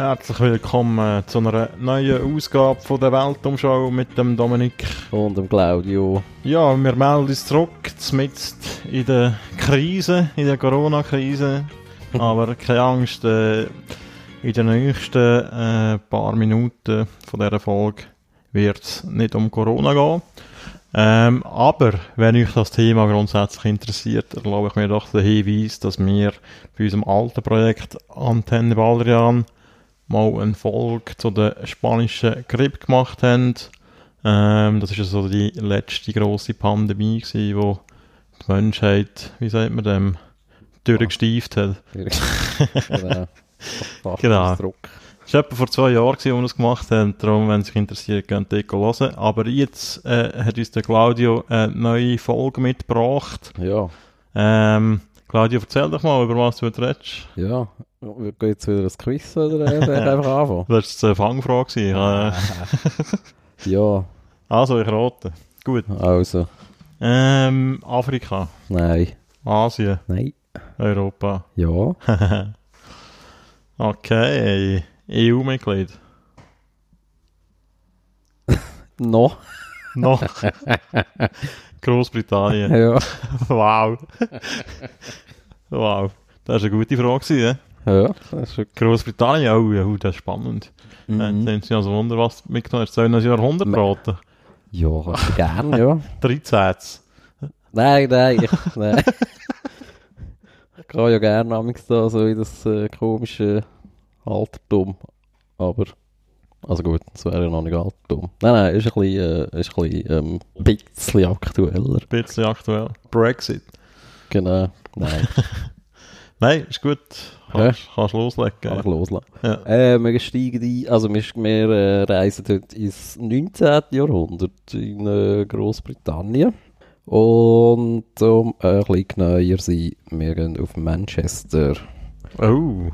herzlich willkommen zu einer neuen Ausgabe von der Weltumschau mit dem Dominik. Und dem Claudio. Ja, wir melden uns zurück, zumindest in der Krise, in der Corona-Krise. Aber keine Angst, äh, in den nächsten äh, paar Minuten von dieser Folge wird es nicht um Corona gehen. Ähm, aber wenn euch das Thema grundsätzlich interessiert, erlaube ich mir doch den Hinweis, dass wir bei unserem alten Projekt Antenne Baldrian mal eine Folge zu der spanischen Grippe gemacht haben. Ähm, das ist also die letzte grosse Pandemie gewesen, wo die Menschheit, wie sagt man dem, durchgestieft hat. genau. Genau. Das war etwa vor zwei Jahren, als wir das gemacht haben. Darum, wenn sich interessiert, könnt ihr hören. Aber jetzt äh, hat uns der Claudio eine neue Folge mitgebracht. Ja. Ähm, Claudio, erzähl doch mal, über was du redest. Ja, wir gehen jetzt wieder ein Quiz oder einfach anfangen? Das war eine Fangfrage. Äh. ja. Also, ich rate. Gut. Also. Ähm, Afrika. Nein. Asien. Nein. Europa. Ja. okay. EU-Mitglied. noch. Noch. Großbritannien. Ja. wow. wow. Das war eine gute Frage, gewesen, Ja, das ist Großbritannien, oh, ja, das ist spannend. Mhm. Sind sie also Wunder, was mitgenommen hast. Sollen wir ein Jahrhundert raten? Ja, gerne, ja. 13. Nein, nein, ich, nein. ich gehe ja gerne amigs da so in das äh, komische Altertum. Aber, also gut, das wäre ja noch nicht Altertum. Nein, nein, ist ein bisschen, äh, ist ein bisschen, ähm, bisschen aktueller. Bisschen aktuell. Brexit. Genau, nein. nein, ist gut. Kannst, ja. kannst loslegen. Kann ich loslassen. Ja. Äh, wir steigen ein, also wir, wir äh, reisen dort ins 19. Jahrhundert in äh, Großbritannien. Und um ein bisschen genauer sein, wir gehen auf Manchester. Oh.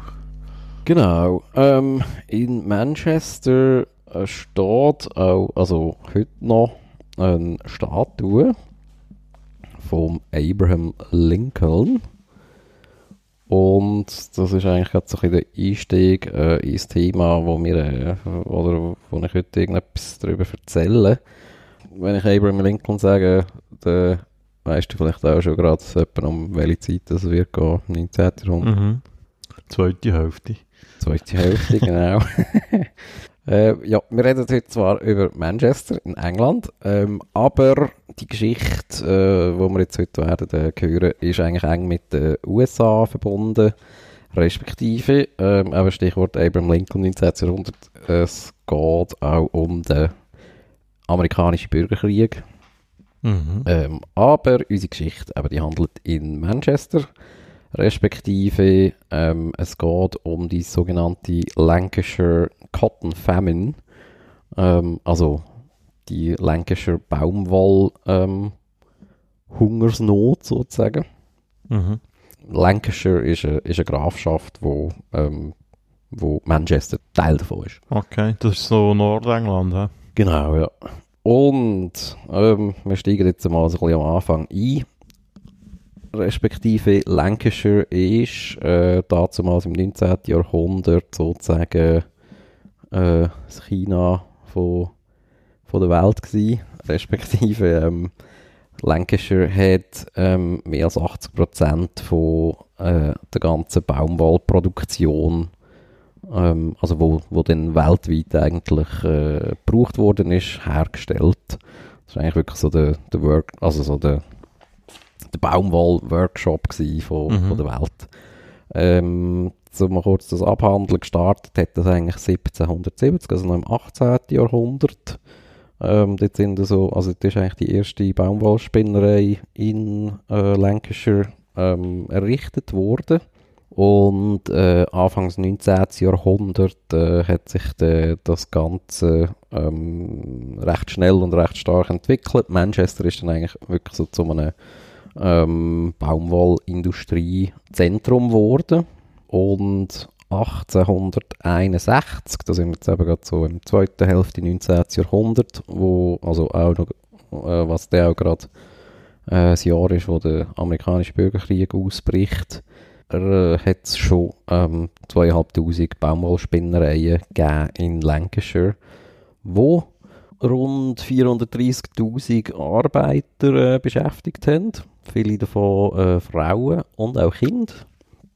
Genau. Ähm, in Manchester äh, steht auch, also heute noch, eine Statue von Abraham Lincoln. Und das ist eigentlich gerade so ein der Einstieg äh, ins Thema, wo wir, äh, oder wo ich heute irgendetwas darüber erzähle. Wenn ich Abraham Lincoln sage, dann weißt du vielleicht auch schon gerade um welche Zeit das wird gehen, 19. Jahrhundert. Mhm. Zweite Hälfte. Zweite Hälfte, genau. äh, ja, wir reden heute zwar über Manchester in England, ähm, aber die Geschichte, äh, die wir jetzt heute werden äh, hören, ist eigentlich eng mit den USA verbunden, respektive, ähm, aber Stichwort Abraham Lincoln 19. Jahrhundert, es geht auch um den amerikanischen Bürgerkrieg. Mhm. Ähm, aber unsere Geschichte, aber die handelt in Manchester respektive ähm, es geht um die sogenannte Lancashire Cotton Famine, ähm, also die Lancashire Baumwoll ähm, Hungersnot sozusagen. Mhm. Lancashire ist eine, ist eine Grafschaft, wo, ähm, wo Manchester Teil davon ist. Okay, das ist so Nordengland, hä? Genau, ja. Und ähm, wir steigen jetzt mal so ein bisschen am Anfang ein respektive Lancashire ist äh, damals im 19. Jahrhundert sozusagen äh, das China von, von der Welt gewesen, respektive ähm, Lancashire hat ähm, mehr als 80 Prozent von äh, der ganzen Baumwollproduktion, ähm, also wo, wo dann weltweit eigentlich äh, gebraucht worden ist, hergestellt. Das ist eigentlich wirklich so der, der Work, also so der der Baumwoll-Workshop von, mhm. von der Welt. Ähm, so mal kurz das Abhandeln gestartet hat das eigentlich 1770, also noch im 18. Jahrhundert. Ähm, dort sind so, also das ist eigentlich die erste Baumwollspinnerei in äh, Lancashire ähm, errichtet worden. Und äh, Anfangs 19. Jahrhundert äh, hat sich de, das Ganze ähm, recht schnell und recht stark entwickelt. Manchester ist dann eigentlich wirklich so zu einem ähm, Baumwollindustriezentrum geworden. Und 1861, da sind wir jetzt eben gerade so in der zweiten Hälfte 19. Jahrhundert, wo also auch noch, äh, was der auch gerade äh, das Jahr ist, wo der amerikanische Bürgerkrieg ausbricht, äh, hat es schon ähm, 2500 Baumwollspinnereien gegeben in Lancashire, wo rund 430.000 Arbeiter äh, beschäftigt haben. Viele davon äh, Frauen und auch Kinder.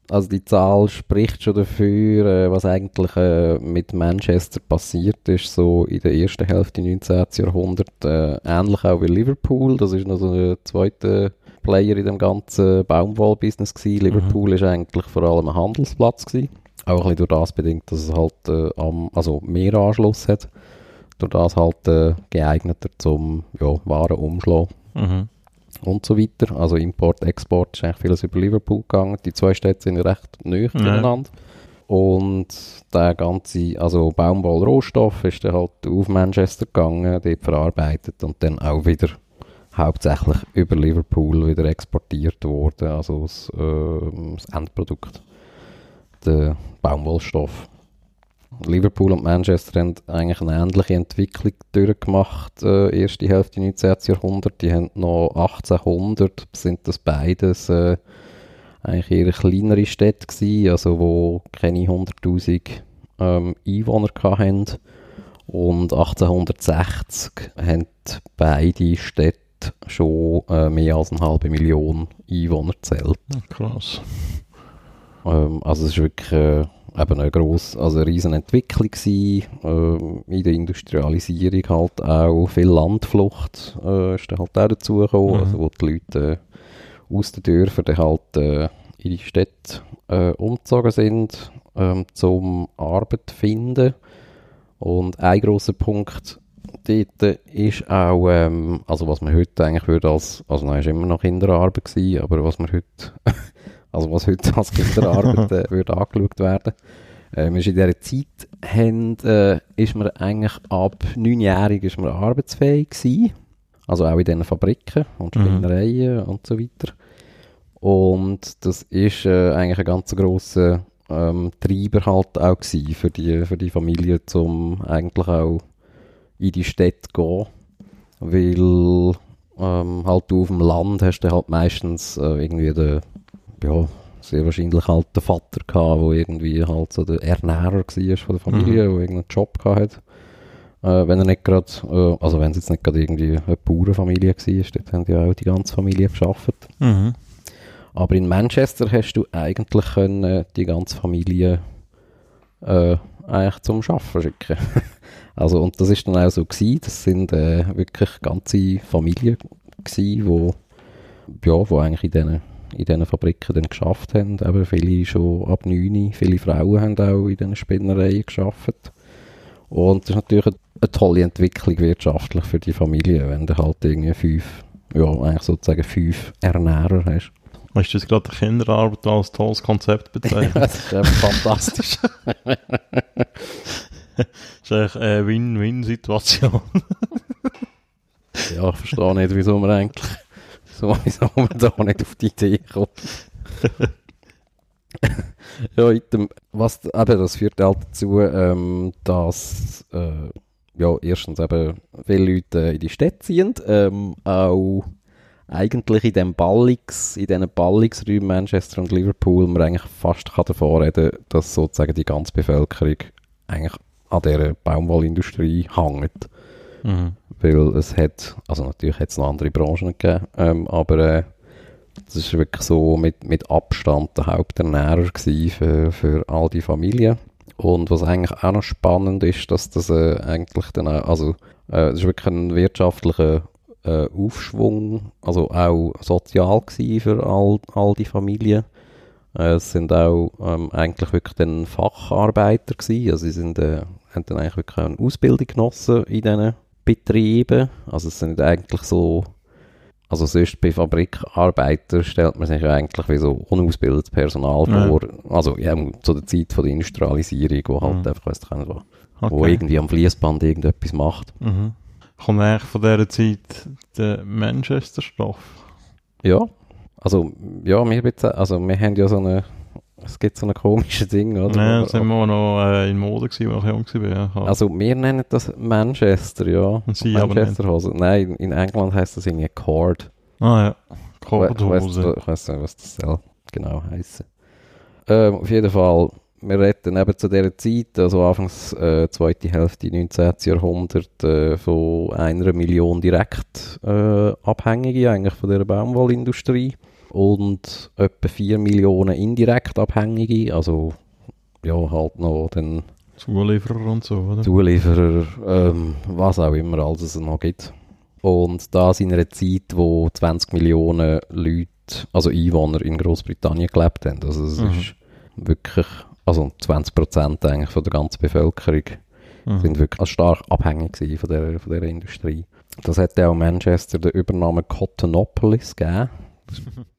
Also die Zahl spricht schon dafür, äh, was eigentlich äh, mit Manchester passiert ist, so in der ersten Hälfte des 19. Jahrhunderts. Äh, ähnlich auch wie Liverpool, das ist noch so ein zweiter Player in dem ganzen Baumwollbusiness gewesen. Liverpool mhm. ist eigentlich vor allem ein Handelsplatz gewesen. Auch ein bisschen durch das bedingt, dass es halt äh, am, also mehr Anschluss hat. Durch das halt äh, geeigneter zum ja, Warenumschlag. Mhm und so weiter. Also Import, Export ist eigentlich vieles über Liverpool gegangen. Die zwei Städte sind recht nahe voneinander. Und der ganze, also Baumwollrohstoff ist dann halt auf Manchester gegangen, dort verarbeitet und dann auch wieder hauptsächlich über Liverpool wieder exportiert worden, also das, äh, das Endprodukt, der Baumwollstoff. Liverpool und Manchester haben eigentlich eine ähnliche Entwicklung durchgemacht, äh, erste Hälfte 19. Jahrhundert. Die haben noch 1800, sind das beides äh, eigentlich eher kleinere Städte gewesen, also wo keine 100'000 ähm, Einwohner hatten. Und 1860 haben beide Städte schon äh, mehr als eine halbe Million Einwohner zählt. Krass. Ähm, also es ist wirklich äh, eben eine grosse, also eine riesen Entwicklung gewesen, äh, in der Industrialisierung halt auch. Viel Landflucht äh, ist dann halt auch dazugekommen, mhm. also wo die Leute äh, aus den Dörfern dann halt äh, in die Städte äh, umgezogen sind, ähm, zum Arbeit zu finden. Und ein grosser Punkt dort ist auch, ähm, also was man heute eigentlich würde als, also nein, ist immer noch Kinderarbeit gewesen, aber was man heute also was heute als Kinderarbeit äh, würde angeschaut werden. Äh, in dieser Zeit haben, äh, ist man eigentlich ab neunjährig ist man arbeitsfähig gewesen. Also auch in diesen Fabriken und mhm. Spinnereien mhm. und so weiter. Und das ist äh, eigentlich ein ganz grosser ähm, Treiber halt auch gewesen für die, für die Familie, um eigentlich auch in die Städte zu gehen. Weil ähm, halt du auf dem Land hast du halt meistens äh, irgendwie den ja, sehr wahrscheinlich halt der Vater gehabt, der irgendwie halt so der Ernährer war von der Familie, mhm. der irgendeinen Job gehabt äh, wenn er nicht gerade, äh, also wenn es jetzt nicht gerade irgendwie eine Bauernfamilie war, dort haben ja auch die ganze Familie geschafft. Mhm. Aber in Manchester hast du eigentlich können die ganze Familie äh, eigentlich zum Arbeiten schicken. also und das ist dann auch so gewesen, das sind äh, wirklich ganze Familien gewesen, wo, ja, wo eigentlich in diesen in diesen Fabriken dann geschafft haben. Eben viele schon ab 9, viele Frauen haben auch in diesen Spinnereien geschafft. Und das ist natürlich eine, eine, tolle Entwicklung wirtschaftlich für die Familie, wenn du halt irgendwie fünf, ja eigentlich sozusagen fünf Ernährer hast. Hast du jetzt gerade Kinderarbeit als tolles Konzept bezeichnet? das ist einfach fantastisch. das ist eigentlich eine Win-Win-Situation. ja, ich verstehe nicht, wieso man eigentlich so wieso man da nicht auf die Idee kommt. ja, dem, was, eben, das führt halt dazu, ähm, dass äh, ja, erstens eben viele Leute in die Städte ziehen, ähm, auch eigentlich in dem Ballungs, in diesen Ballungsräumen Manchester und Liverpool man eigentlich fast kann davon reden, dass sozusagen die ganze Bevölkerung eigentlich an dieser Baumwollindustrie hängt. Mhm. Weil es hat, also natürlich hat es noch andere Branchen gegeben, ähm, aber äh, das ist wirklich so mit, mit Abstand der Haupternährer für, für all die Familien. Und was eigentlich auch noch spannend ist, dass das äh, eigentlich dann auch, also äh, es ist wirklich ein wirtschaftlicher äh, Aufschwung, also auch sozial für all, all die Familien. Äh, es sind auch ähm, eigentlich wirklich dann Facharbeiter gewesen, also sie sind, äh, haben dann eigentlich wirklich eine Ausbildung genossen in diesen Betrieben. Also es sind eigentlich so, also sonst bei Fabrikarbeitern stellt man sich ja eigentlich wie so unausgebildetes Personal ja. vor. Also ja, zu der Zeit von der Industrialisierung, wo halt mhm. einfach, weißt du, wo, okay. wo irgendwie am Fließband irgendetwas macht. Mhm. Kommt eigentlich von dieser Zeit der Manchester-Stoff? Ja, also ja, wir, also wir haben ja so eine es gibt so ein komisches Ding, oder? Nein, das sind wir noch äh, in Mode gewesen, als ich jung war. Ja. Also wir nennen das Manchester, ja. Sie Manchester Hose. Nein, in England heißt das irgendwie Cord. Ah ja, Cordhose. Ich weiß nicht, was das soll genau heißen. Ähm, auf jeden Fall, wir reden eben zu dieser Zeit, also anfangs äh, zweite Hälfte 19. Jahrhundert, äh, von einer Million direkt äh, Abhängige eigentlich von der Baumwollindustrie und etwa 4 Millionen indirekt Abhängige, also ja, halt noch den Zulieferer und so, oder? Zulieferer, ähm, was auch immer alles es noch gibt. Und das in einer Zeit, wo 20 Millionen Leute, also Einwohner in Großbritannien gelebt haben. Also es Mhm. ist wirklich, also 20 Prozent eigentlich von der ganzen Bevölkerung Mhm. sind wirklich stark abhängig von der, von der Industrie. Das hat ja auch Manchester den Übernamen Cottonopolis gegeben.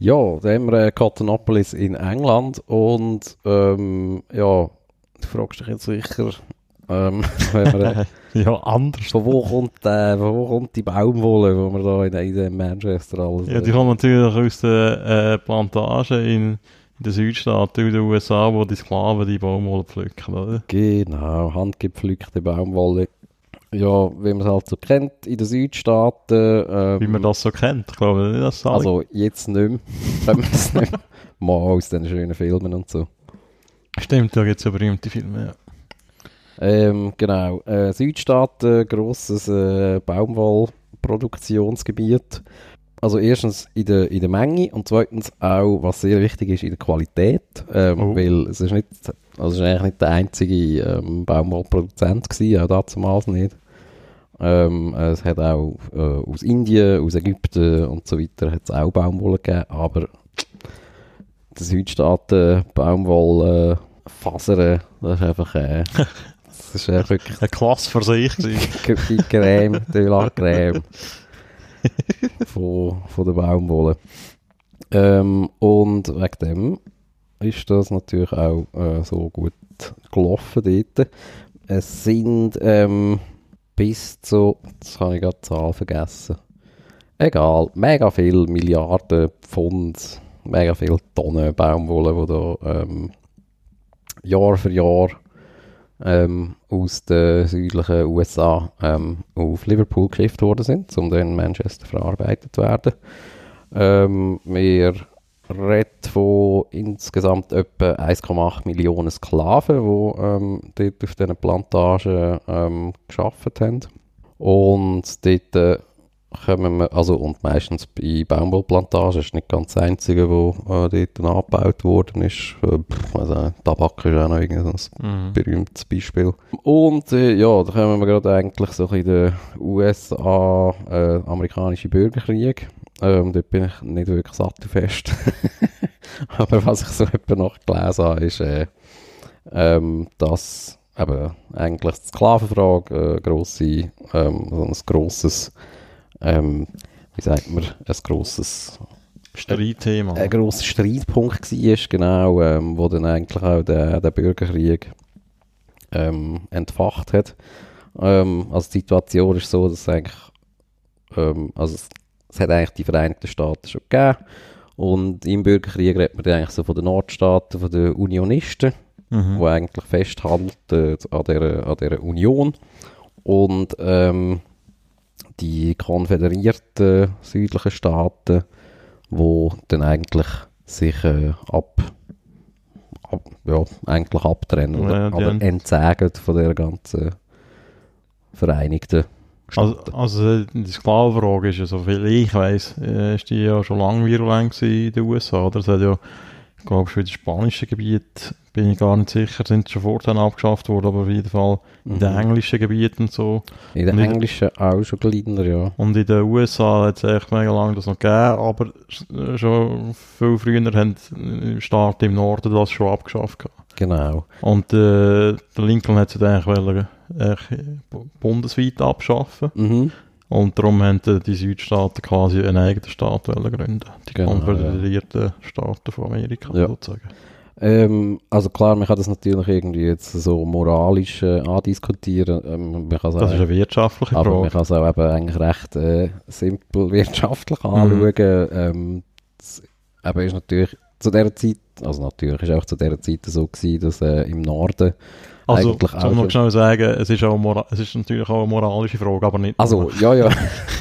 ja, da haben wir äh, Cottonopolis in England und ähm, ja, du fragst dich jetzt sicher, ähm, wenn wir, äh, ja, anders. von, wo kommt, äh, von wo kommt die Baumwolle, wo wir da in, in Manchester alles... Ja, die kommen natürlich aus den äh, Plantagen in, in den Südstaaten in den USA, wo die Sklaven die Baumwolle pflücken, oder? Genau, handgepflückte Baumwolle. Ja, wie man es halt so kennt, in den Südstaaten. Ähm, Wie man das so kennt. Ich glaube nicht, dass alle Also jetzt nicht mehr. Können wir das nicht mehr. Mal aus den schönen Filmen und so. Stimmt, da gibt es ja berühmte Filme, ja. Ähm, genau. Äh, Südstaaten, grosses äh, Baumwollproduktionsgebiet. Also erstens in der, in der Menge und zweitens auch, was sehr wichtig ist, in der Qualität. Ähm, Oh. Weil es ist nicht, also es ist eigentlich nicht der einzige ähm, Baumwollproduzent gewesen, auch damals nicht. Ähm, es hat auch äh, aus Indien, aus Ägypten und so weiter hat es auch Baumwolle gegeben, aber die Südstaaten Baumwolle Fasern, das ist einfach, äh, das ist wirklich Eine Klasse für sich. die Creme, die la Creme von, von der Baumwolle. Ähm, und wegen dem ist das natürlich auch äh, so gut gelaufen dort. Es sind ähm, bis zu, jetzt habe ich gerade die Zahl vergessen, egal, mega viel Milliarden Pfund, mega viel Tonnen Baumwolle, die da ähm, Jahr für Jahr ähm, aus den südlichen USA ähm, auf Liverpool geschifft worden sind, um dann in Manchester verarbeitet zu werden. Ähm, wir reden von insgesamt etwa 1,8 Millionen Sklaven, die ähm, dort auf diesen Plantagen ähm, gearbeitet haben. Und dort äh, kommen wir, also und meistens bei Baumwollplantagen, das ist nicht ganz das einzige, wo äh, dort angebaut worden ist. Äh, also, Tabak ist auch noch irgendein Mhm. berühmtes Beispiel. Und äh, ja, da kommen wir gerade eigentlich so in den USA, äh, amerikanische Bürgerkrieg. Ähm, dort bin ich nicht wirklich sattelfest. Aber was ich so etwa noch gelesen habe, ist, äh, ähm, dass eben eigentlich die Sklavenfrage äh, grosse, ähm, so ein grosses, ähm, wie sagt man, ein grosses Streitthema. ein grosser Streitpunkt war, genau, ähm, wo dann eigentlich auch der, der Bürgerkrieg ähm, entfacht hat. Ähm, also die Situation ist so, dass eigentlich, ähm, also es, es hat eigentlich die Vereinigten Staaten schon gegeben und im Bürgerkrieg redet man dann eigentlich so von den Nordstaaten, von den Unionisten, Mhm. die eigentlich festhalten an dieser, an dieser Union und ähm, die konföderierten südlichen Staaten, wo dann eigentlich sich äh, ab, ab ja, eigentlich abtrennen oder, Ja, oder haben- entsagen von der ganzen Vereinigten Also, Staaten. also die Sklavenfrage ist ja, so viel ich weiß, äh, ist die ja schon lange virulent in den USA, oder? Es hat ja, ich glaube schon in den spanischen Gebieten, bin ich gar nicht sicher, sind schon vorher abgeschafft worden, aber auf jeden Fall in den Mhm. englischen Gebieten und so. In den Englischen auch schon kleiner, ja. Und in den USA hat es echt mega lange das noch gegeben, aber äh, schon viel früher haben äh, Staaten im Norden das schon abgeschafft. gehabt. Genau. Und äh, der Lincoln hat es eigentlich wollen, äh, bu- bundesweit abschaffen. Mhm. Und darum haben die- Südstaaten quasi einen eigenen Staat gründen. Die Genau, konföderierten Staaten von Amerika Ja. sozusagen. Ähm, also klar, man kann das natürlich irgendwie jetzt so moralisch äh, andiskutieren. Ähm, man kann Das ist auch, eine wirtschaftliche aber man Frage. kann es auch eben eigentlich recht äh, simpel wirtschaftlich Mhm. anschauen. Ähm, das, eben ist natürlich zu dieser Zeit, also natürlich ist auch zu dieser Zeit so gewesen, dass äh, im Norden Also, eigentlich ich auch schon- schnell sagen, es ist, auch mora es ist natürlich auch eine moralische Frage, aber nicht Also, ja, ja.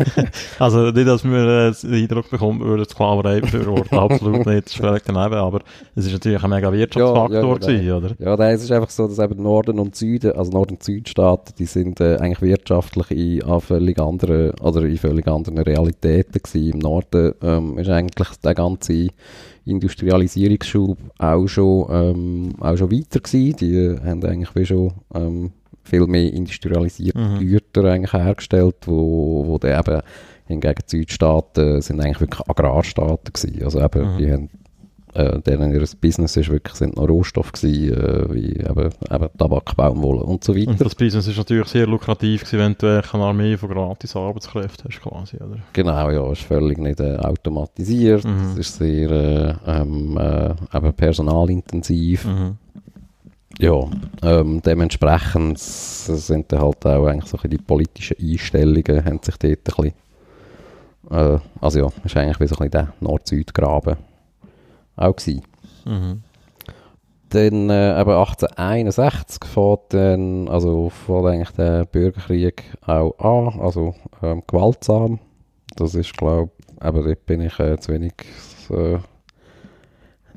Also nicht, dass man äh, den Eindruck bekommt, wir würden Sklaverei befürworten, absolut nicht, das ist völlig daneben, aber es ist natürlich ein mega Wirtschaftsfaktor Ja, ja, gewesen, oder? Ja, nein, es ist einfach so, dass eben Norden und Süden, also Nord- und Südstaaten, die sind äh, eigentlich wirtschaftlich in an völlig anderen, oder in völlig anderen Realitäten gewesen. Im Norden ähm, ist eigentlich der ganze Industrialisierungsschub auch schon, ähm, auch schon weiter gewesen. Die äh, haben eigentlich wie schon ähm, viel mehr industrialisierte Mhm. Güter eigentlich hergestellt, wo, wo dann eben hingegen die Südstaaten sind eigentlich wirklich Agrarstaaten gewesen. Also eben, Mhm. die haben äh, deren ihr Business ist wirklich, sind noch Rohstoffe gewesen, äh, wie eben, eben Tabak, Baumwolle und so weiter. Und das Business ist natürlich sehr lukrativ gewesen, wenn du eine Armee von gratis Arbeitskräften hast, quasi, oder? Genau, ja, ist völlig nicht äh, automatisiert, Mhm. es ist sehr äh, ähm, äh, eben personalintensiv. Mhm. Ja, ähm, dementsprechend sind dann halt auch eigentlich so ein bisschen die politischen Einstellungen, haben sich dort ein bisschen, äh, also ja, ist eigentlich wie so ein bisschen der Nord-Süd-Graben auch gewesen. Mhm. Dann äh, eben 1861 fängt dann, also fängt eigentlich der Bürgerkrieg auch an, also ähm, gewaltsam. Das ist, glaube ich, aber dort bin ich äh, zu wenig, äh,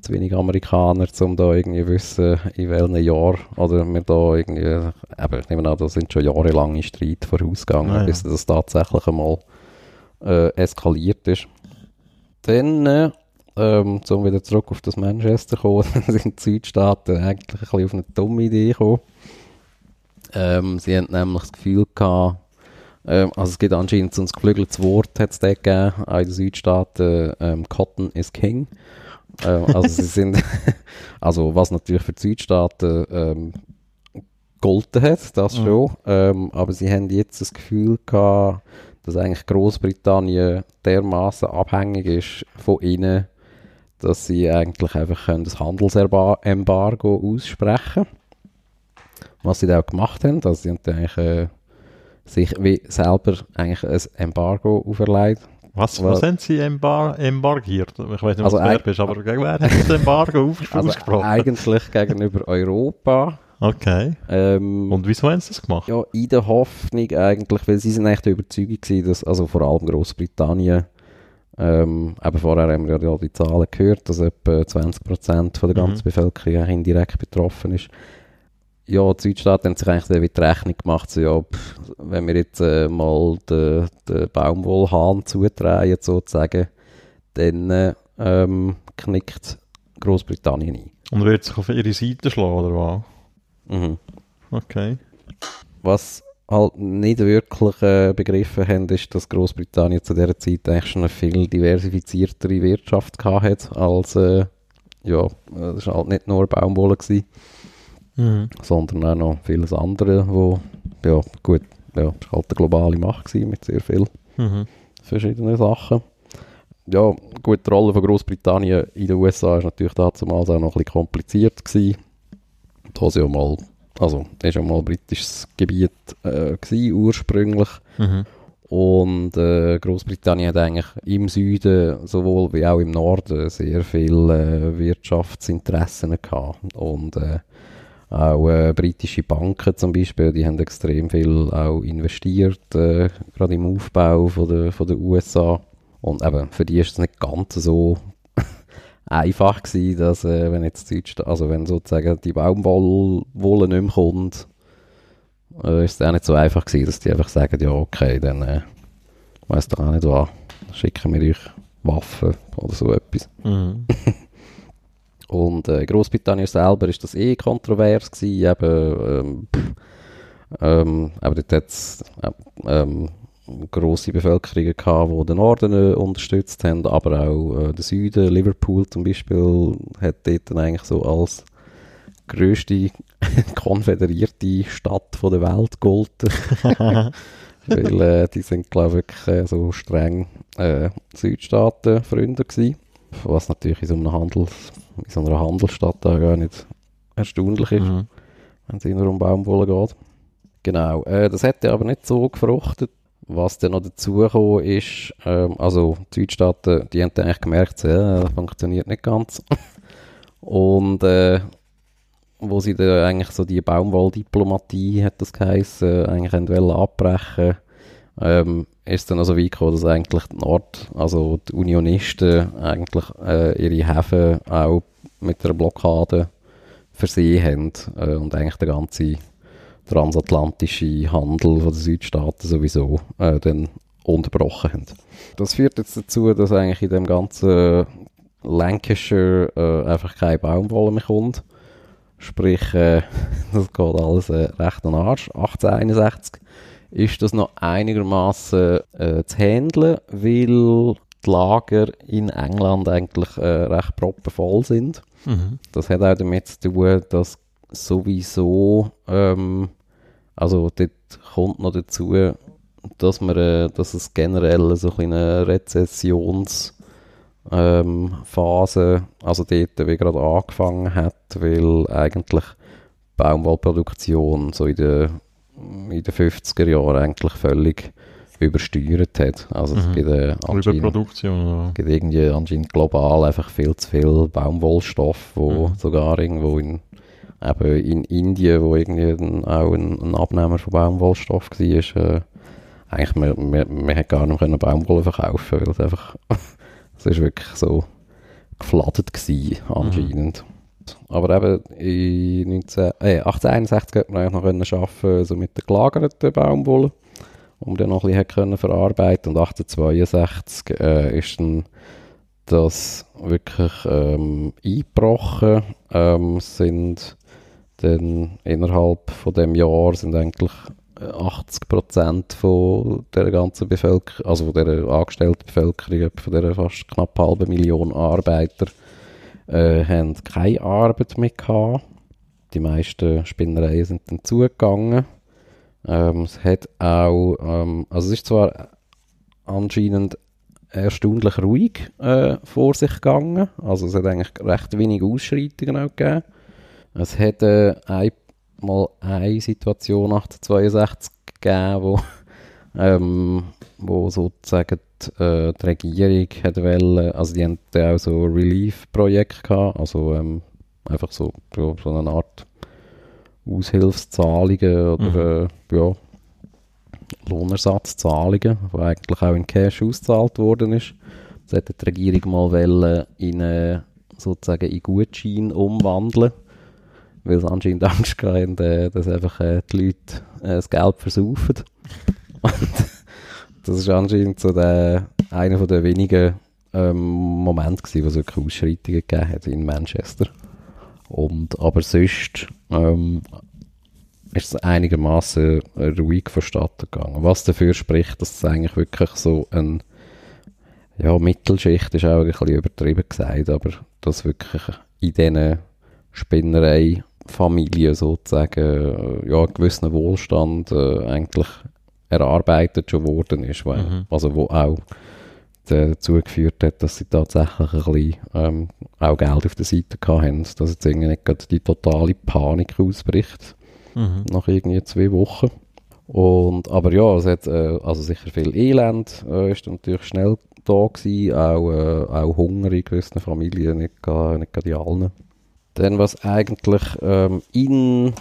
zu wenig Amerikaner, um da irgendwie wissen, in welchem Jahr oder wir da irgendwie, eben, ich nehme an, da sind schon jahrelange Streit vorausgegangen, Ah, ja. bis das tatsächlich einmal äh, eskaliert ist. Dann, äh, ähm, um wieder zurück auf das Manchester zu kommen, sind die Südstaaten eigentlich ein bisschen auf eine dumme Idee gekommen. Ähm, sie haben nämlich das Gefühl gehabt, ähm, also es gibt anscheinend so ein geflügeltes Wort, hat es dort gegeben, auch in den Südstaaten, ähm, Cotton is King. Ähm, also sie sind, also was natürlich für die Südstaaten ähm, gegolten hat, das Mhm. schon, ähm, aber sie haben jetzt das Gefühl gehabt, dass eigentlich Großbritannien dermaßen abhängig ist von ihnen, dass sie eigentlich einfach können das Handelsembargo aussprechen Was sie dann auch gemacht haben, dass sie eigentlich, äh, sich wie selber eigentlich ein Embargo auferlegt. Was, was haben sie embar embargiert? Ich weiß nicht, was Also das ist, aber gegen wer hat das Embargo Also ausgesprochen? eigentlich gegenüber Europa. Okay. Ähm, Und wieso haben sie das gemacht? Ja, in der Hoffnung eigentlich, weil sie sind echt der Überzeugung gewesen, dass, also vor allem Großbritannien, ähm, eben vorher haben wir ja die Zahlen gehört, dass etwa 20% von der Mhm. ganzen Bevölkerung eigentlich indirekt betroffen ist. Ja, die Südstaaten haben sich eigentlich die Rechnung gemacht, so, ja, pff, wenn wir jetzt äh, mal den, den Baumwollhahn zudrehen, sozusagen, dann äh, ähm, knickt Großbritannien ein. Und wird sich auf ihre Seite schlagen, oder was? Mhm. Okay. Was halt nicht wirklich äh, begriffen haben, ist, dass Großbritannien zu dieser Zeit eigentlich schon eine viel diversifiziertere Wirtschaft gehabt hat als, äh, ja, äh, das war halt nicht nur Baumwolle gewesen, Mhm. sondern auch noch vieles andere, wo, ja, gut, ja, war halt eine globale Macht gewesen mit sehr vielen Mhm. verschiedenen Sachen. Ja, gut, die Rolle von Großbritannien in den USA ist natürlich damals auch noch ein bisschen kompliziert gewesen. Da sie ja mal, also, ist ja mal britisches Gebiet äh, gewesen, ursprünglich. Mhm. Und äh, Großbritannien hat eigentlich im Süden sowohl wie auch im Norden sehr viele äh, Wirtschaftsinteressen gehabt. Und äh, auch äh, britische Banken zum Beispiel, die haben extrem viel auch investiert, äh, gerade im Aufbau von der, von der USA. Und eben, für die ist es nicht ganz so einfach gewesen, dass äh, wenn jetzt Deutschland, also wenn sozusagen die Baumwolle nicht mehr kommt, äh, ist es auch nicht so einfach gewesen, dass die einfach sagen, ja okay, dann äh, weiss doch auch nicht was, schicken wir euch Waffen oder so etwas. Mhm. Und äh, in Großbritannien selber ist das eh kontrovers gewesen, eben, ähm, ähm, aber dort hat es äh, ähm, grosse Bevölkerungen gehabt, die den Norden äh, unterstützt haben, aber auch äh, den Süden, Liverpool zum Beispiel, hat dort dann eigentlich so als grösste konföderierte Stadt von der Welt gegolten. Weil äh, die sind, glaube ich, wirklich äh, so streng äh, Südstaaten-Freunde gewesen. Was natürlich in so, einem Handel, in so einer Handelsstadt auch gar nicht erstaunlich ist, Mhm. wenn es nur um Baumwolle geht. Genau, äh, das hätte aber nicht so gefruchtet. Was dann noch dazugekommen ist, ähm, also die Südstaaten, die haben dann eigentlich gemerkt, ja, das funktioniert nicht ganz. Und äh, wo sie dann eigentlich so die Baumwolldiplomatie, hat das geheißen, eigentlich wollen abbrechen ähm, ist dann also weit gekommen, dass eigentlich die Nord, also die Unionisten eigentlich äh, ihre Häfen auch mit einer Blockade versehen haben äh, und eigentlich der ganze transatlantische Handel von den Südstaaten sowieso äh, dann unterbrochen haben. Das führt jetzt dazu, dass eigentlich in dem ganzen Lancashire äh, einfach keine Baumwolle mehr kommt. Sprich, äh, das geht alles äh, recht an Arsch. 1861 ist das noch einigermaßen äh, zu handeln, weil die Lager in England eigentlich äh, recht proppenvoll sind. Mhm. Das hat auch damit zu tun, dass sowieso, ähm, also dort kommt noch dazu, dass, man, äh, dass es generell so eine Rezessionsphase, ähm, Phase, also dort wie gerade angefangen hat, weil eigentlich Baumwollproduktion so in den, in den 50er Jahren eigentlich völlig übersteuert hat. Also es Mhm. gibt äh, Überproduktion. Ja. gibt irgendwie anscheinend global einfach viel zu viel Baumwollstoff, wo Mhm. sogar irgendwo in, eben in Indien, wo irgendwie ein, auch ein, ein Abnehmer von Baumwollstoff war, ist, äh, eigentlich, man, man, man hat gar nicht mehr Baumwolle verkaufen weil es einfach, es ist wirklich so gefladet gewesen, anscheinend. Aber eben in 19, äh, 1861 hat man eigentlich noch können arbeiten, so mit der gelagerten Baumwolle, um dann noch ein bisschen können verarbeiten und 1862 äh, ist dann das wirklich ähm, eingebrochen. Ähm, sind dann innerhalb von dem Jahr sind eigentlich äh, 80 Prozent von der ganzen Bevölkerung, also von der angestellten Bevölkerung, von der fast knapp halben Million Arbeiter, äh, haben keine Arbeit mehr gehabt. Die meisten Spinnereien sind dann zugegangen. Ähm, es hat auch, ähm, also es ist zwar anscheinend erstaunlich ruhig äh, vor sich gegangen. Also es hat eigentlich recht wenig Ausschreitungen auch gegeben. Es äh, einmal eine Situation 1862 gegeben, wo, ähm, wo sozusagen die, äh, die Regierung hat wollen, also die haben da auch so Relief-Projekte gehabt, also ähm, einfach so, so, eine Art Aushilfszahlungen oder äh, ja, Lohnersatzzahlungen, die eigentlich auch in Cash ausgezahlt worden ist. Das hat die Regierung mal wollen in äh, sozusagen in Gutschein umwandeln, weil sie anscheinend Angst hatten, äh, dass einfach äh, die Leute äh, das Geld versaufen. Und das ist anscheinend so der, einer den wenigen ähm, Momente gewesen, wo es wirklich Ausschreitungen gegeben hat in Manchester. Und, aber sonst ähm, ist es einigermaßen ruhig vonstatten gegangen. Was dafür spricht, dass es eigentlich wirklich so ein ja, Mittelschicht ist auch ein bisschen übertrieben gesagt, aber dass wirklich in diesen Spinnerei-Familien sozusagen äh, ja, einen gewissen Wohlstand äh, eigentlich erarbeitet schon worden ist, weil, Mhm. also wo auch dazu geführt hat, dass sie tatsächlich ein bisschen ähm, auch Geld auf der Seite haben, dass jetzt irgendwie nicht gerade die totale Panik ausbricht Mhm. nach irgendwie zwei Wochen. Und, aber ja, es hat äh, also sicher viel Elend, äh, ist natürlich schnell da gewesen, auch, äh, auch Hunger in gewissen Familien, nicht, gar, nicht gerade in allen. Dann was eigentlich ähm, in,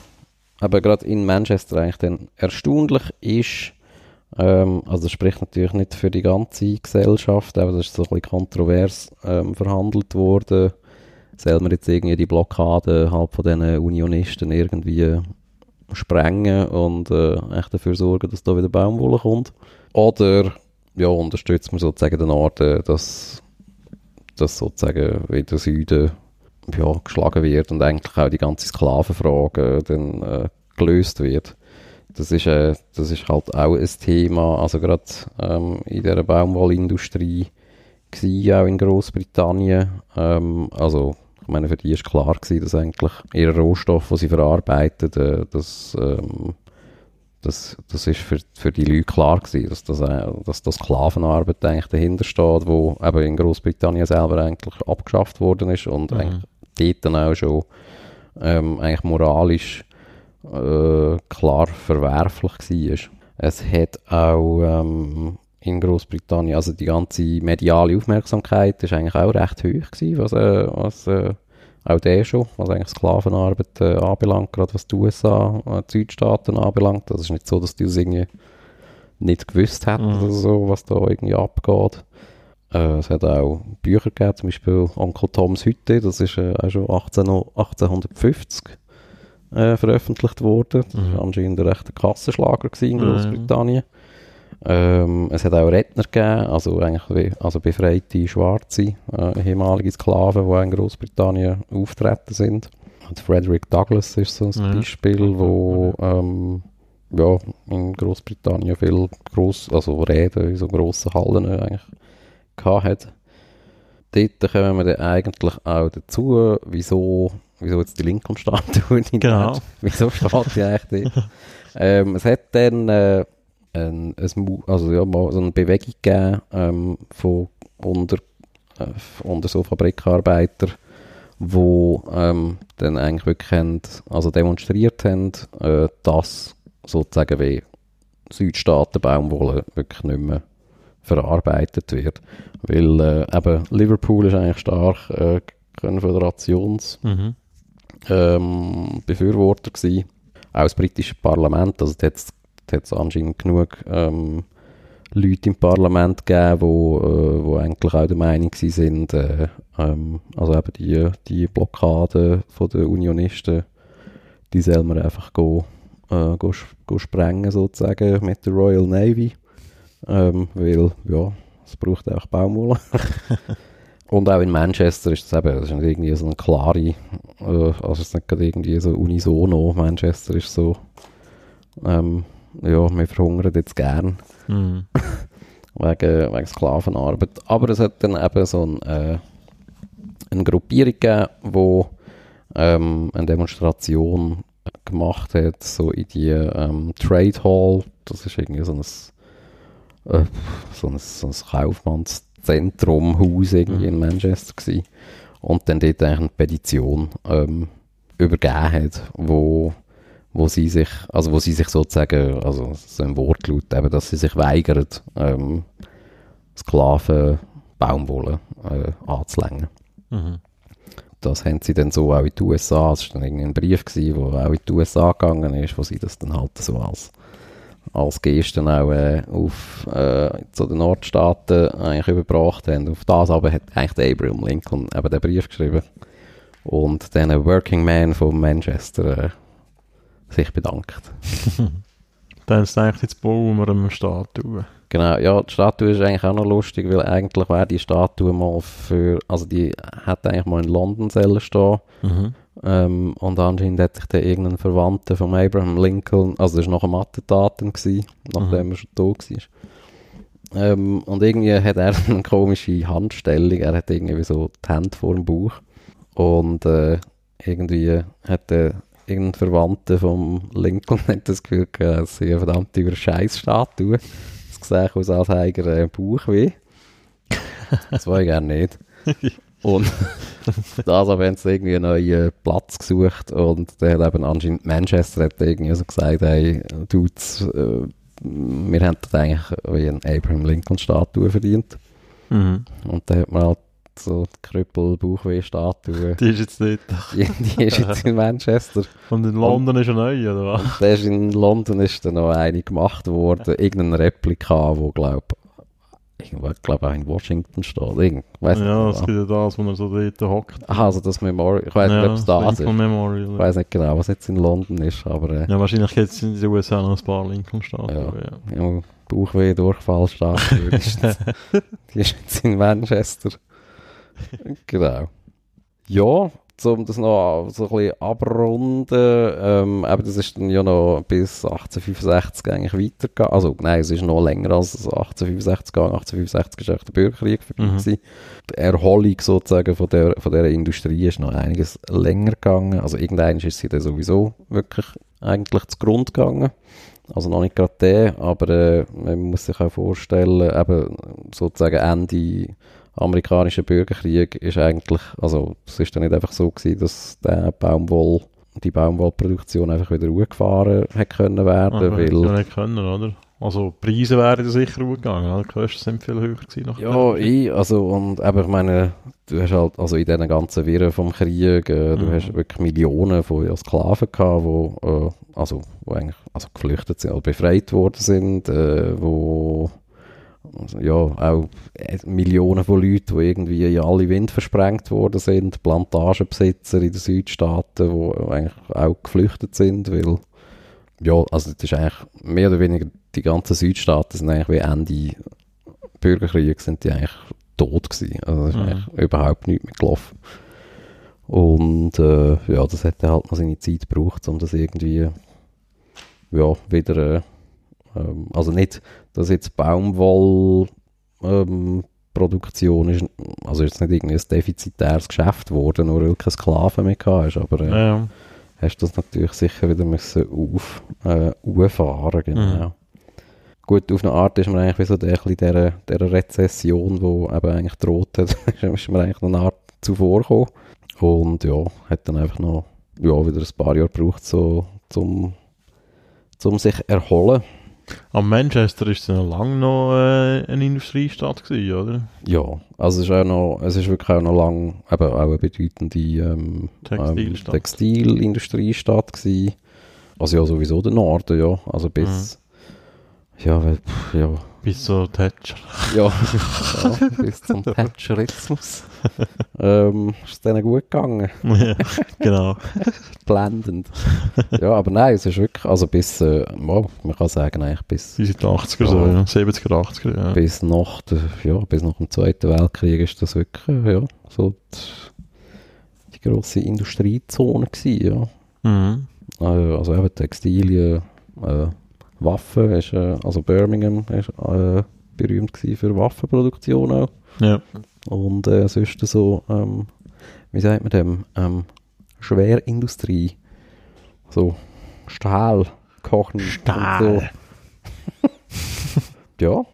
aber gerade in Manchester eigentlich dann erstaunlich ist, ähm, also spricht natürlich nicht für die ganze Gesellschaft, aber das ist so ein bisschen kontrovers ähm, verhandelt worden, soll man jetzt irgendwie die Blockade halt von diesen Unionisten irgendwie sprengen und äh, echt dafür sorgen, dass da wieder Baumwolle kommt. Oder ja, unterstützt man sozusagen den Ort, dass, dass sozusagen wieder Süden ja, geschlagen wird und eigentlich auch die ganze Sklavenfrage äh, dann äh, gelöst wird. Das ist, äh, das ist halt auch ein Thema, also gerade ähm, in der Baumwollindustrie gewesen, auch in Großbritannien. Ähm, also ich meine, für die ist klar gewesen, dass eigentlich ihr Rohstoff, den sie verarbeitet, äh, das, ähm, das, das ist für, für die Leute klar gewesen, dass das, äh, dass das Sklavenarbeit eigentlich dahinter steht, wo eben in Großbritannien selber eigentlich abgeschafft worden ist und Mhm. eigentlich dort dann auch schon ähm, eigentlich moralisch äh, klar verwerflich war. Es hat auch ähm, in Großbritannien, also die ganze mediale Aufmerksamkeit ist eigentlich auch recht hoch gewesen, was, äh, was, äh, auch der schon, was eigentlich Sklavenarbeit äh, anbelangt, gerade was die USA, äh, die Südstaaten anbelangt. Das ist nicht so, dass die das irgendwie nicht gewusst hätten, Mhm. so, was da irgendwie abgeht. Äh, es hat auch Bücher gegeben, zum Beispiel Onkel Toms Hütte, das ist äh, auch schon 18, 1850 äh, veröffentlicht worden. Das Mhm. war anscheinend ein rechter Kassenschlager in ja. Großbritannien. Ähm, es hat auch Redner gegeben, also eigentlich also befreite Schwarze, ehemalige Sklaven, die in Großbritannien auftreten sind. Und Frederick Douglass ist so ein Ja. Beispiel, wo ähm, ja, in Großbritannien viel gross, also Reden in so grossen Hallen eigentlich hat. Dort kommen wir dann eigentlich auch dazu, wieso, wieso jetzt die Lincoln-Statue nicht Genau. ist. Wieso steht die eigentlich dort? ähm, es hat dann äh, ein, ein, also ja, mal so eine Bewegung gegeben ähm, von unter, äh, unter so Fabrikarbeiter, wo ähm, dann eigentlich wirklich haben, also demonstriert haben, äh, dass sozusagen wie Südstaaten Baumwolle wirklich nicht mehr verarbeitet wird. Weil äh, eben Liverpool ist eigentlich stark äh, Konföderations Mhm. ähm, Befürworter gewesen. Auch das britische Parlament, also da hat es anscheinend genug ähm, Leute im Parlament gegeben, wo, äh, wo eigentlich auch der Meinung sind, äh, ähm, also eben die, die Blockade von den Unionisten, die soll man einfach go, äh, go, go sprengen sozusagen mit der Royal Navy, ähm, weil ja, es braucht auch Baumwolle. Und auch in Manchester ist das eben, das ist nicht irgendwie so eine klare, äh, also es ist nicht gerade irgendwie so unisono, Manchester ist so, ähm, ja, wir verhungern jetzt gern Mhm. wegen, wegen Sklavenarbeit. Aber es hat dann eben so ein, äh, eine Gruppierung gegeben, die ähm, eine Demonstration gemacht hat, so in die ähm, Trade Hall, das ist irgendwie so ein, äh, so ein, so ein Kaufmannszentrum, Haus irgendwie in Manchester gewesen. Und dann dort eigentlich eine Petition ähm, übergeben hat, wo wo sie sich, also wo sie sich sozusagen, also so ein Wortlaut eben, dass sie sich weigern, ähm, Sklaven Baumwolle äh, anzulängen. Mhm. Das haben sie dann so auch in die USA, es war dann irgendwie ein Brief gewesen, wo auch in die USA gegangen ist, wo sie das dann halt so als, als Gesten auch äh, auf äh, zu den Nordstaaten eigentlich überbracht haben. Auf das aber hat eigentlich Abraham Lincoln eben den Brief geschrieben und dann ein Working Man von Manchester äh, sich bedankt. Dann ist eigentlich, jetzt bauen wir eine Statue. Genau, ja, die Statue ist eigentlich auch noch lustig, weil eigentlich wäre die Statue mal für, also die hat eigentlich mal in London sollen stehen Mhm. ähm, und anscheinend hat sich dann irgendein Verwandter von Abraham Lincoln, also das war nach dem Attentaten, gewesen, nachdem Mhm. er schon tot war. Ähm, und irgendwie hat er eine komische Handstellung, er hat irgendwie so die Hände vor dem Bauch und äh, irgendwie hat der irgendein Verwandter vom Lincoln hat das Gefühl es sei eine verdammt über Scheißstatue. Es sieht aus, als hätte er einen Bauch weh. Das wollte ich gerne nicht. Und das haben sie irgendwie einen neuen Platz gesucht und der hat eben anscheinend Manchester hat irgendwie so gesagt, hey, Dudes, äh, wir haben das eigentlich wie eine Abraham Lincoln Statue verdient. Mhm. Und dann hat man halt so die Krüppel-Bauchweh-Statue. Die ist jetzt nicht. Die, die ist jetzt in Manchester. Und in London ist eine neue, oder was? Der ist in London ist dann noch eine gemacht worden, irgendein Replika, wo glaub irgendwo, glaub auch in Washington steht. Irgend, weiss Ja, genau. es gibt ja das, wo er so dort hockt. Aha, also das Memorial, ich weiß nicht, ob es das ist. Memorial. Ich weiß nicht genau, was jetzt in London ist, aber äh, Ja, wahrscheinlich gibt es in den USA noch ein paar Lincoln-Statuen. Ja. Ja. ja, Bauchweh, ist jetzt- die ist jetzt in Manchester. genau. Ja, um das noch so ein bisschen abrunden, ähm, eben das ist dann ja noch bis 1865 eigentlich weitergegangen. Also nein, es ist noch länger als 1865 gegangen. 1865 war echt der Bürgerkrieg vorbei. Mhm. gewesen. Die Erholung sozusagen von der, von der Industrie ist noch einiges länger gegangen. Also irgendwann ist sie dann sowieso wirklich eigentlich zu Grund gegangen. Also noch nicht gerade der, aber äh, man muss sich auch vorstellen, eben sozusagen Ende amerikanischer Bürgerkrieg ist eigentlich, also es ist dann nicht einfach so gewesen, dass der Baumwoll, die Baumwollproduktion einfach wieder hochgefahren hat können werden, Aber weil hätte ja nicht können, oder? Also die Preise wären sicher oder? die Kosten sind viel höher gewesen. Ja, ich, also, und aber ich meine, du hast halt, also in diesen ganzen Wirren vom Krieg, äh, du Mhm. hast wirklich Millionen von ja, Sklaven gehabt, wo, äh, also, wo eigentlich, also geflüchtet sind, oder befreit worden sind, äh, wo, also, ja, auch äh, Millionen von Leuten, die irgendwie in alle Winde versprengt worden sind, Plantagenbesitzer in den Südstaaten, die eigentlich auch geflüchtet sind, weil, ja, also das ist eigentlich mehr oder weniger die ganzen Südstaaten sind eigentlich wie Ende Bürgerkrieg sind die eigentlich tot gewesen. Also ist Mhm. eigentlich überhaupt nichts mehr gelaufen. Und äh, ja, das dann halt noch seine Zeit gebraucht, um das irgendwie ja, wieder äh, ähm, also nicht, dass jetzt Baumwoll ähm, ist, also jetzt nicht irgendwie ein defizitäres Geschäft geworden, nur weil keine Sklaven mehr hast, aber äh, Ja, hast du das natürlich sicher wieder müssen auf, äh, auffahren, genau. Mhm. Gut, auf eine Art ist man eigentlich wie so der, dieser, dieser Rezession, die eben eigentlich droht hat, ist man eigentlich eine Art zuvor gekommen. Und ja, hat dann einfach noch ja, wieder ein paar Jahre gebraucht, so, zum, zum sich erholen. Am Manchester ist es ja lange noch äh, eine Industriestadt gewesen, oder? Ja, also es ist, auch noch, es ist wirklich auch noch lang eben auch eine bedeutende ähm, Textilstadt. Ähm, Textilindustriestadt gewesen. Also ja, sowieso der Norden, ja. Also bis, ja, weil, pff, ja, Bis so Thatcher. ja, ja, bis zum Thatcherismus. ähm, ist es denen gut gegangen. ja, genau. Blendend. ja, aber nein, es ist wirklich, also bis, äh, ja, man kann sagen eigentlich bis, Bis in die 80er, so, Ja. ja. 70er, 80er, ja. bis nach der, ja, bis nach dem Zweiten Weltkrieg ist das wirklich, ja, so die, die grosse Industriezone gewesen, ja. Mhm. Äh, also eben Textilien, äh, Waffen, ist, äh, also Birmingham ist äh, berühmt für Waffenproduktion auch. Ja. Und äh, sonst so, ähm, wie sagt man dem, ähm, Schwerindustrie, so Stahl, Kochen Stahl. und so. ja,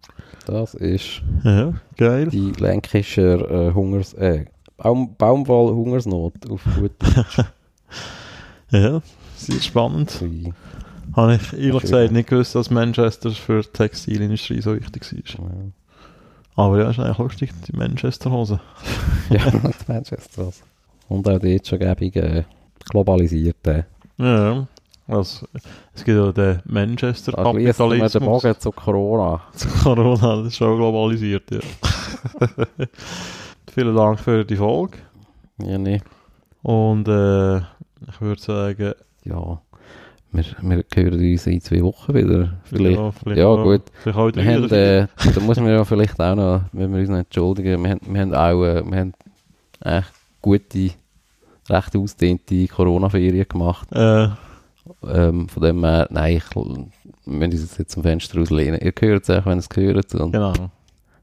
das ist ja, geil. die Lancashire äh, Hungers, äh, Baum, Baumwoll-Hungersnot auf gut Ja, sehr spannend. Habe ich ehrlich Schön. gesagt nicht gewusst, dass Manchester für die Textilindustrie so wichtig war. Ja. Aber ja, ist eigentlich lustig, die Manchester-Hose. Ja, die Manchester. Also. Und auch dort schon gäbig äh, globalisiert. Äh. Ja, also, es gibt ja den Da schließt man den Manchester-Kapitalismus. Bogen zu Corona. Zu Corona, das ist schon globalisiert, ja. Vielen Dank für die Folge. Ja, nee. Und äh, ich würde sagen, Ja, wir, wir hören uns in zwei Wochen wieder. Vielleicht. ja, vielleicht Ja, auch- gut. Vielleicht auch Wir haben, äh, da muss man ja vielleicht auch noch, wenn wir uns noch entschuldigen, wir haben, wir haben auch äh, wir haben echt gute, recht ausdehnte Corona-Ferien gemacht. Äh, Ähm, von dem her, nein, ich, wir müssen uns jetzt zum Fenster auslehnen. Ihr hört es auch, wenn ihr es hört. Und genau.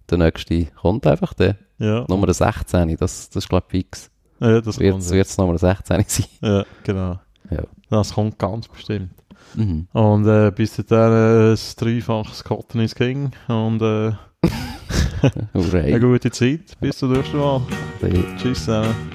der nächste kommt einfach der. Ja, Nummer 16, das, das ist glaube ich fix. ja das Wird es Nummer 16 sein. Ja, genau. Ja. Das kommt ganz bestimmt. Mhm. Und äh, bis dahin äh, ein dreifaches Cotton is King und äh, eine gute Zeit. Bis zum nächsten Mal. Tschüss zusammen.